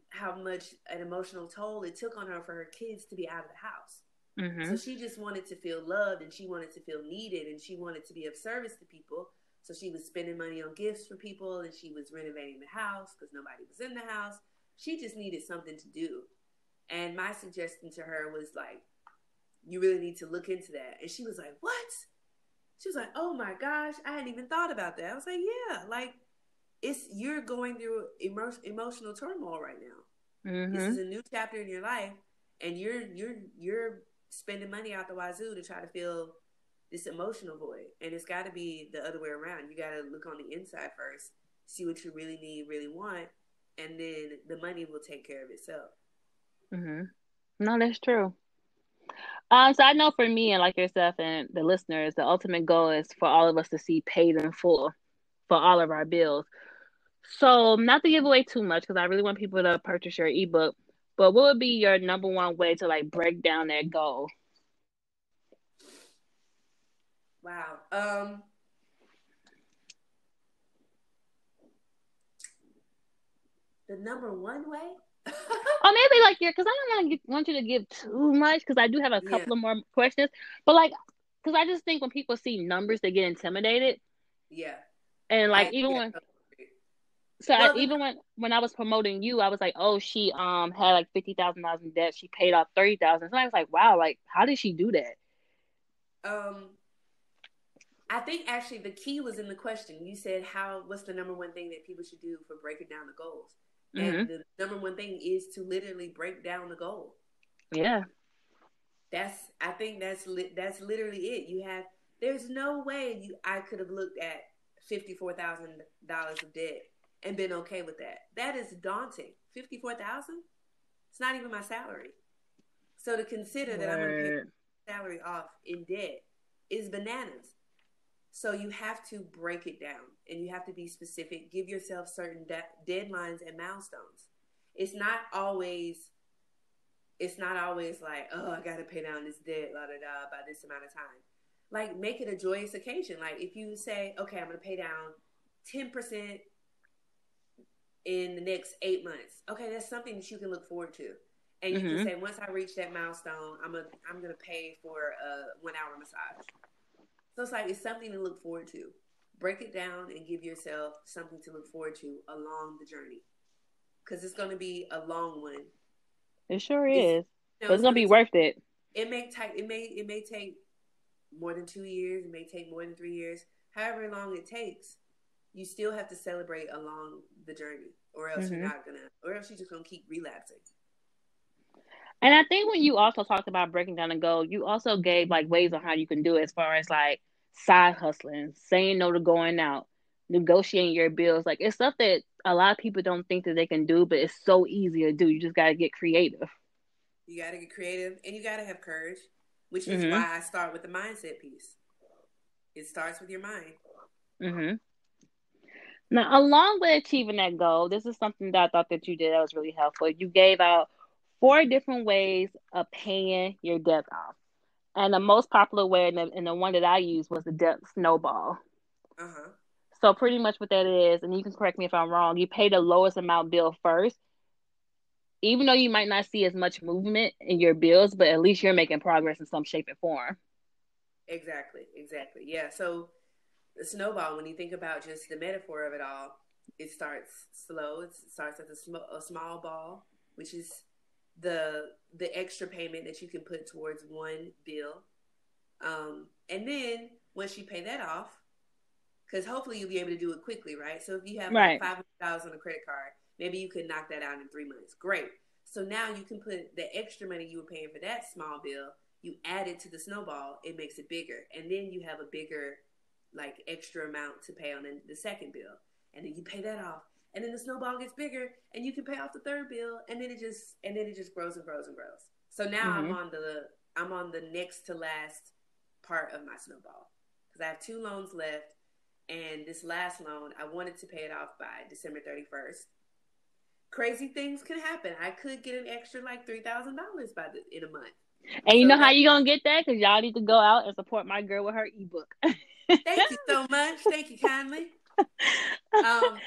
F: how much an emotional toll it took on her for her kids to be out of the house.
D: Mhm.
F: So she just wanted to feel loved and she wanted to feel needed and she wanted to be of service to people. So she was spending money on gifts for people and she was renovating the house because nobody was in the house. She just needed something to do. And my suggestion to her was like, you really need to look into that. And she was like, what? She was like, oh my gosh, I hadn't even thought about that. I was like, yeah, like it's you're going through emo- emotional turmoil right now. This
D: Mhm.
F: is a new chapter in your life, and you're you're you're spending money out the wazoo to try to fill this emotional void. And it's got to be the other way around. You got to look on the inside first, see what you really need, really want, and then the money will take care of itself.
D: hmm No, that's true. Um, so I know for me and like yourself and the listeners, the ultimate goal is for all of us to see paid in full for all of our bills. So not to give away too much because I really want people to purchase your ebook, but what would be your number one way to like break down that goal?
F: Wow. Um. The number one way.
D: Or maybe like your because I don't want to want you to give too much because I do have a
F: Yeah.
D: couple of more questions, but like because I just think when people see numbers they get intimidated
F: yeah.
D: and like
F: I-
D: even
F: yeah.
D: when So
F: Well,
D: I, even when when I was promoting you, I was like, oh, she um had like fifty thousand dollars in debt. She paid off thirty thousand. So I was like, wow, like how did she do that?
F: Um, I think actually the key was in the question. You said, "How? What's the number one thing that people should do for breaking down the goals?"
D: Mhm.
F: And the number one thing is to literally break down the goal.
D: Yeah,
F: That's I think that's li- that's literally it. You have there's no way you I could have looked at fifty four thousand dollars of debt and been okay with that. That is daunting. Fifty four thousand. It's not even my salary. So to consider that I'm going to pay salary off in debt is bananas. So you have to break it down and you have to be specific. Give yourself certain de- deadlines and milestones. It's not always it's not always like, oh, I got to pay down this debt, la da da, by this amount of time. Like, make it a joyous occasion. Like, if you say, okay, I'm going to pay down 10% in the next eight months, okay, that's something that you can look forward to. And you
D: Mhm.
F: can say, once I reach that milestone, I'm gonna I'm gonna pay for a one hour massage. So it's like it's something to look forward to. Break it down and give yourself something to look forward to along the journey, because it's gonna be a long one.
D: It sure
F: It's-
D: is.
F: You know,
D: But it's gonna be worth it.
F: it may take it may it may take more than two years it may take more than three years however long it takes you still have to celebrate along the journey, or else
D: Mhm.
F: you're not gonna, or else you're just gonna keep relapsing.
D: And I think when you also talked about breaking down a goal, you also gave like ways on how you can do it as far as like side hustling, saying no to going out, negotiating your bills. Like it's stuff that a lot of people don't think that they can do, but it's so easy to do. You just gotta get creative.
F: You got to get creative, and you got to have courage, which is
D: Mhm.
F: why I start with the mindset piece. It starts with your mind.
D: hmm Now, along with achieving that goal, this is something that I thought that you did that was really helpful. You gave out four different ways of paying your debt off. And the most popular way, and the, and the one that I used, was the debt snowball.
F: Uh huh.
D: So, pretty much what that is, and you can correct me if I'm wrong, you pay the lowest amount bill first, even though you might not see as much movement in your bills, but at least you're making progress in some shape or form.
F: Exactly. Exactly. Yeah. So the snowball, when you think about just the metaphor of it all, it starts slow. It starts as a, sm- a small ball, which is the the extra payment that you can put towards one bill, um, and then once you pay that off, because hopefully you'll be able to do it quickly, right? So if you have
D: Right.
F: like five hundred dollars on a credit card, maybe you could knock that out in three months. Great. So now you can put the extra money you were paying for that small bill, you add it to the snowball, it makes it bigger, and then you have a bigger, like extra amount to pay on the, the second bill, and then you pay that off, and then the snowball gets bigger, and you can pay off the third bill, and then it just and then it just grows and grows and grows. So now I'm
D: Mhm.
F: on the I'm on the next to last part of my snowball because I have two loans left, and this last loan I wanted to pay it off by December 31st. Crazy things can happen. I could get an extra like three thousand dollars by the in a month.
D: And you
F: So
D: know how you gonna get that? Because y'all need to go out and support my girl with her ebook.
F: Thank you so much. Thank you kindly. Um,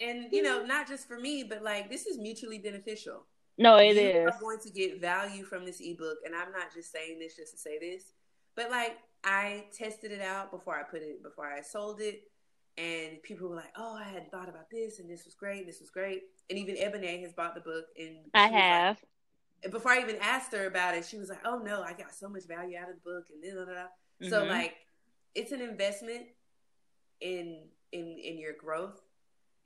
F: and you know, not just for me, but like this is mutually beneficial.
D: no, it
F: you
D: is.
F: are going to get value from this ebook, and I'm not just saying this just to say this, but like I tested it out before I put it before I sold it, and people were like, "Oh, I hadn't thought about this, and this was great, this was great." And even Ebony has bought the book, and
D: I
F: was like-
D: have.
F: before I even asked her about it, she was like, "Oh no, I got so much value out of the book," and then da, da, da. so like it's an investment in in in your growth,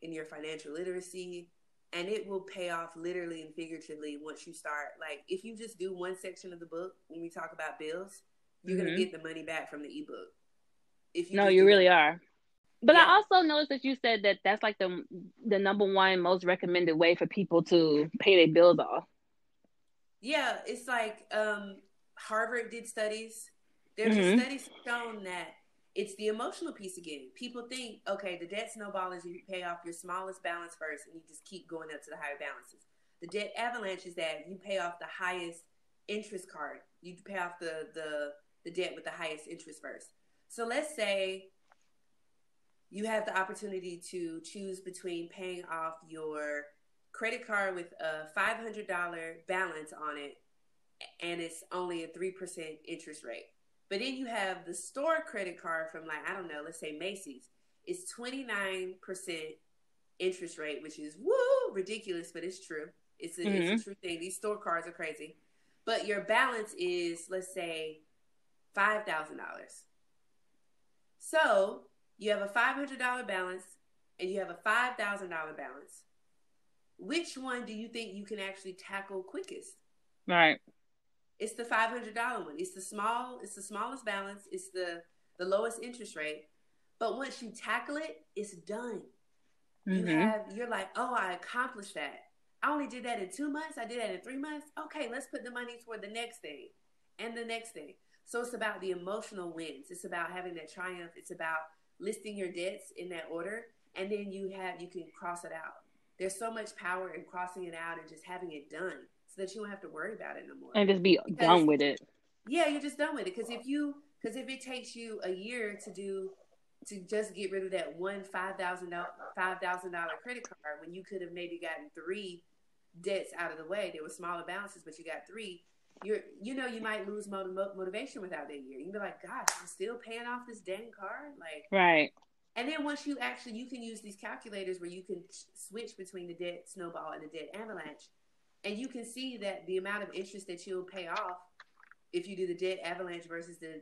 F: in your financial literacy, and it will pay off literally and figuratively once you start. Like if you just do one section of the book when we talk about bills, you're
D: Mhm.
F: gonna get the money back from the ebook. If
D: you
F: no,
D: you really
F: one-
D: are. But
F: Yeah.
D: I also noticed that you said that that's like the the number one most recommended way for people to pay their bills off.
F: Yeah, it's like um, Harvard did studies. There's
D: Mhm.
F: studies shown that it's the emotional piece again. People think, okay, the debt snowball is you pay off your smallest balance first, and you just keep going up to the higher balances. The debt avalanche is that you pay off the highest interest card. You pay off the the the debt with the highest interest first. So let's say you have the opportunity to choose between paying off your credit card with a $500 balance on it and it's only a 3% interest rate. But then you have the store credit card from like I don't know, let's say Macy's. It's 29% interest rate, which is woo ridiculous, but it's true. It's a, it's a mm-hmm. true thing. These store cards are crazy. But your balance is let's say $5,000. So, you have a $500 balance and you have a $5,000 balance. Which one do you think you can actually tackle quickest?
D: Right.
F: It's the five hundred dollar one. It's the small. It's the smallest balance. It's the the lowest interest rate. But once you tackle it, it's done. You
D: Mhm.
F: have. You're like, oh, I accomplished that. I only did that in two months. I did that in three months. Okay, let's put the money toward the next thing and the next thing. So it's about the emotional wins. It's about having that triumph. It's about listing your debts in that order, and then you have you can cross it out. There's so much power in crossing it out and just having it done, so that you don't have to worry about it no more.
D: And just be
F: Because-
D: done with it.
F: Yeah, you're just done with it. Because if you, because if it takes you a year to do, to just get rid of that one five thousand dollar five thousand dollar credit card, when you could have maybe gotten three debts out of the way, there were smaller balances, but you got three. You're, you know, you might lose motiv- motivation without that year. You'd be like, gosh, I'm still paying off this dang card, like.
D: Right.
F: And then once you actually, you can use these calculators where you can switch between the debt snowball and the debt avalanche, and you can see that the amount of interest that you'll pay off if you do the debt avalanche versus the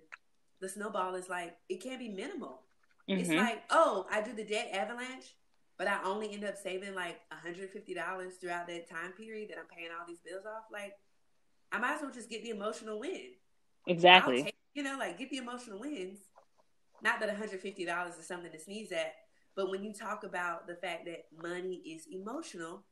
F: the snowball is like it can't be minimal.
D: Mm-hmm.
F: It's like, oh, I do the debt avalanche, but I only end up saving like $150 throughout that time period that I'm paying all these bills off. Like, I might as well just get the emotional win.
D: Exactly.
F: Take, you know, like get the emotional wins. Not that $150 is something to sneeze at, but when you talk about the fact that money is emotional,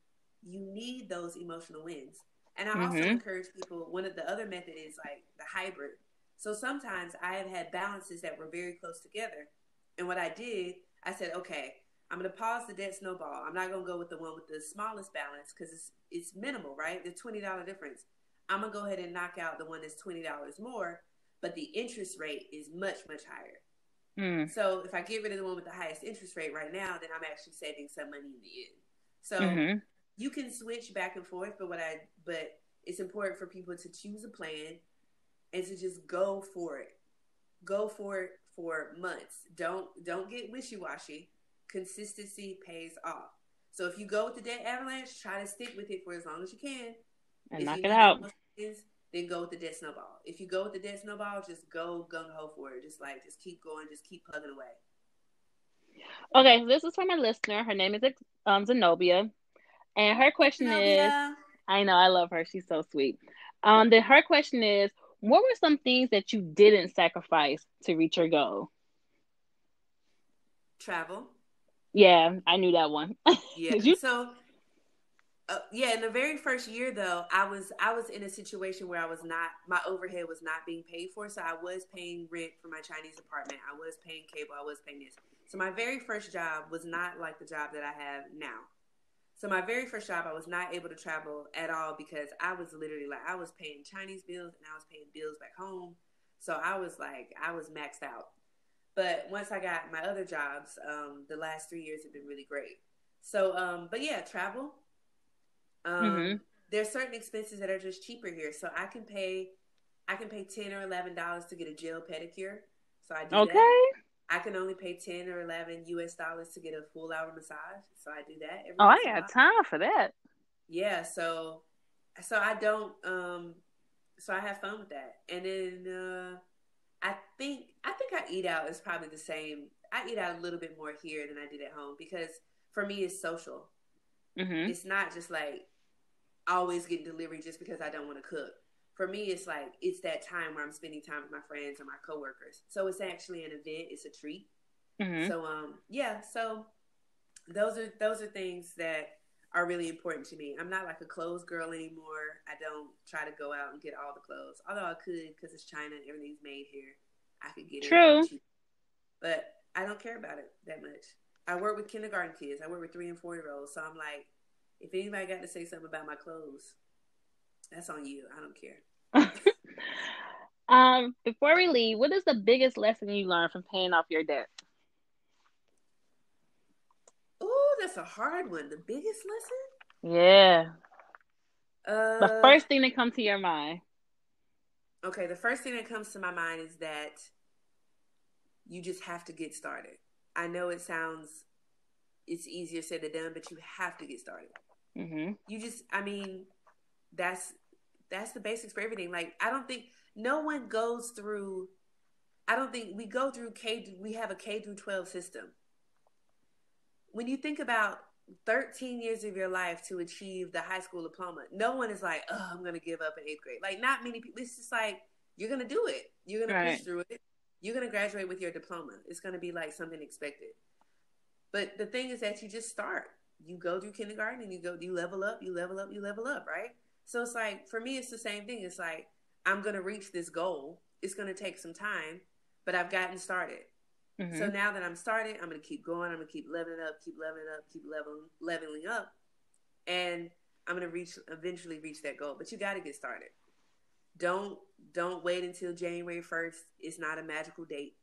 F: you need those emotional wins. And I mm-hmm. also encourage people, one of the other method is like the hybrid. So sometimes I have had balances that were very close together. And what I did, I said, okay, I'm going to pause the debt snowball. I'm not going to go with the one with the smallest balance because it's, it's minimal, right? The $20 difference. I'm going to go ahead and knock out the one that's $20 more, but the interest rate is much, much higher. Mm. So if I get rid of the one with the highest interest rate right now, then I'm actually saving some money in the end. So mm-hmm. You can switch back and forth, but what I but it's important for people to choose a plan and to just go for it. Go for it for months. Don't don't get wishy washy. Consistency pays off. So if you go with the debt avalanche, try to stick with it for as long as you can.
D: And if knock it out.
F: then go with the debt snowball. If you go with the debt snowball, just go gung ho for it. Just like just keep going, just keep plugging away.
D: Okay, this is from a listener. Her name is um, Zenobia, and her question is, I know I love her. She's so sweet. Um, the, her question is, what were some things that you didn't sacrifice to reach your goal?
F: Travel.
D: Yeah, I knew that one.
F: yeah. you... So uh, yeah, in the very first year though, I was I was in a situation where I was not my overhead was not being paid for, so I was paying rent for my Chinese apartment. I was paying cable. I was paying this. So my very first job was not like the job that I have now. So my very first job, I was not able to travel at all because I was literally like I was paying Chinese bills and I was paying bills back home. So I was like I was maxed out. But once I got my other jobs, um, the last three years have been really great. So, um, but yeah, travel um, mm-hmm. There's certain expenses that are just cheaper here, so I can pay, I can pay ten or eleven dollars to get a gel pedicure. So I do
D: okay.
F: that. I can only pay ten or eleven U.S. dollars to get a full hour massage. So I do that.
D: oh, I got time for that.
F: Yeah, so so I don't um so I have fun with that. And then uh I think I think I eat out is probably the same. I eat out a little bit more here than I did at home because for me it's social. Mm-hmm. It's not just like always getting delivery just because I don't want to cook. For me, it's like it's that time where I'm spending time with my friends and my coworkers. So it's actually an event. It's a treat. Mm-hmm. So um, yeah. So those are those are things that are really important to me. I'm not like a clothes girl anymore. I don't try to go out and get all the clothes, although I could because it's China. And everything's made here. I could get
D: True.
F: it. True. But I don't care about it that much. I work with kindergarten kids. I work with three and four year olds. So I'm like, if anybody got to say something about my clothes, that's on you. I don't care.
D: um, before we leave, what is the biggest lesson you learned from paying off your debt?
F: Oh, that's a hard one. The biggest lesson?
D: Yeah. Uh, the first thing that comes to your mind.
F: Okay, the first thing that comes to my mind is that you just have to get started. I know it sounds it's easier said than done, but you have to get started. Mm-hmm. You just, I mean, that's that's the basics for everything. Like, I don't think no one goes through. I don't think we go through K. We have a K through twelve system. When you think about 13 years of your life to achieve the high school diploma, no one is like, "Oh, I'm going to give up in eighth grade." Like, not many people. It's just like you're going to do it. You're going right. to push through it. You're going to graduate with your diploma. It's going to be like something expected. But the thing is that you just start you go through kindergarten and you go you level up, you level up, you level up, right? So it's like for me it's the same thing. It's like I'm going to reach this goal. It's going to take some time, but I've gotten started. Mm-hmm. So now that I'm started, I'm going to keep going. I'm going to keep leveling up, keep leveling up, keep leveling leveling up. And I'm going to reach eventually reach that goal, but you got to get started. Don't don't wait until January 1st. It's not a magical date.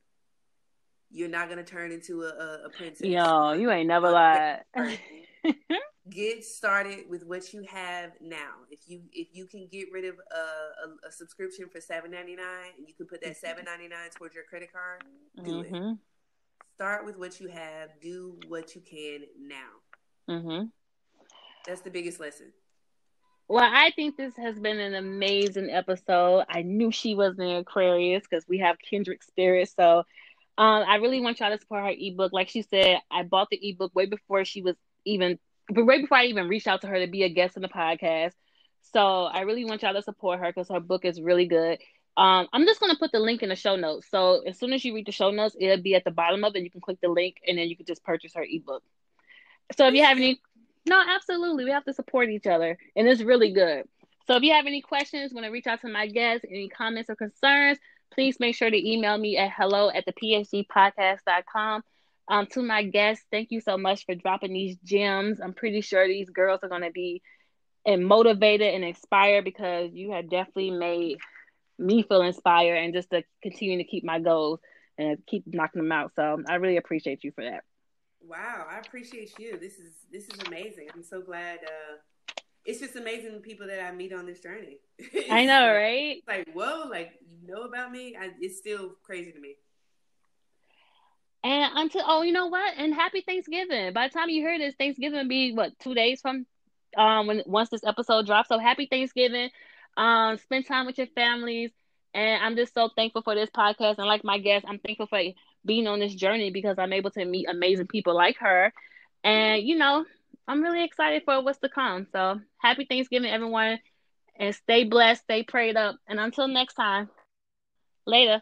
F: You're not gonna turn into a, a, a princess.
D: Yo, you ain't never lied.
F: get started with what you have now. If you if you can get rid of a, a, a subscription for seven ninety nine and you can put that mm-hmm. seven ninety nine towards your credit card, do mm-hmm. it. Start with what you have. Do what you can now. Mm-hmm. That's the biggest lesson.
D: Well, I think this has been an amazing episode. I knew she was an Aquarius because we have kindred spirits. So Um, I really want y'all to support her ebook. Like she said, I bought the ebook way before she was even, but right before I even reached out to her to be a guest in the podcast. So I really want y'all to support her because her book is really good. Um, I'm just gonna put the link in the show notes. So as soon as you read the show notes, it'll be at the bottom of it. You can click the link and then you can just purchase her ebook. So if you have any, no, absolutely, we have to support each other, and it's really good. So if you have any questions, want to reach out to my guests, any comments or concerns, please make sure to email me at hello at the phgpodcast.com. Um, to my guests, thank you so much for dropping these gems. I'm pretty sure these girls are going to be and motivated and inspired because you have definitely made me feel inspired and just to continue to keep my goals and keep knocking them out. So I really appreciate you for that.
F: Wow, I appreciate you. This is this is amazing. I'm so glad. Uh, it's just amazing the people that I meet on this journey.
D: I know, right?
F: Like whoa, like you know about me. I, it's still crazy to me.
D: And until oh, you know what? And happy Thanksgiving. By the time you hear this, Thanksgiving be what two days from um when once this episode drops. So happy Thanksgiving. Um, spend time with your families. And I'm just so thankful for this podcast. And like my guest, I'm thankful for being on this journey because I'm able to meet amazing people like her. And, you know, I'm really excited for what's to come. So happy Thanksgiving, everyone. And stay blessed, stay prayed up. And until next time, later.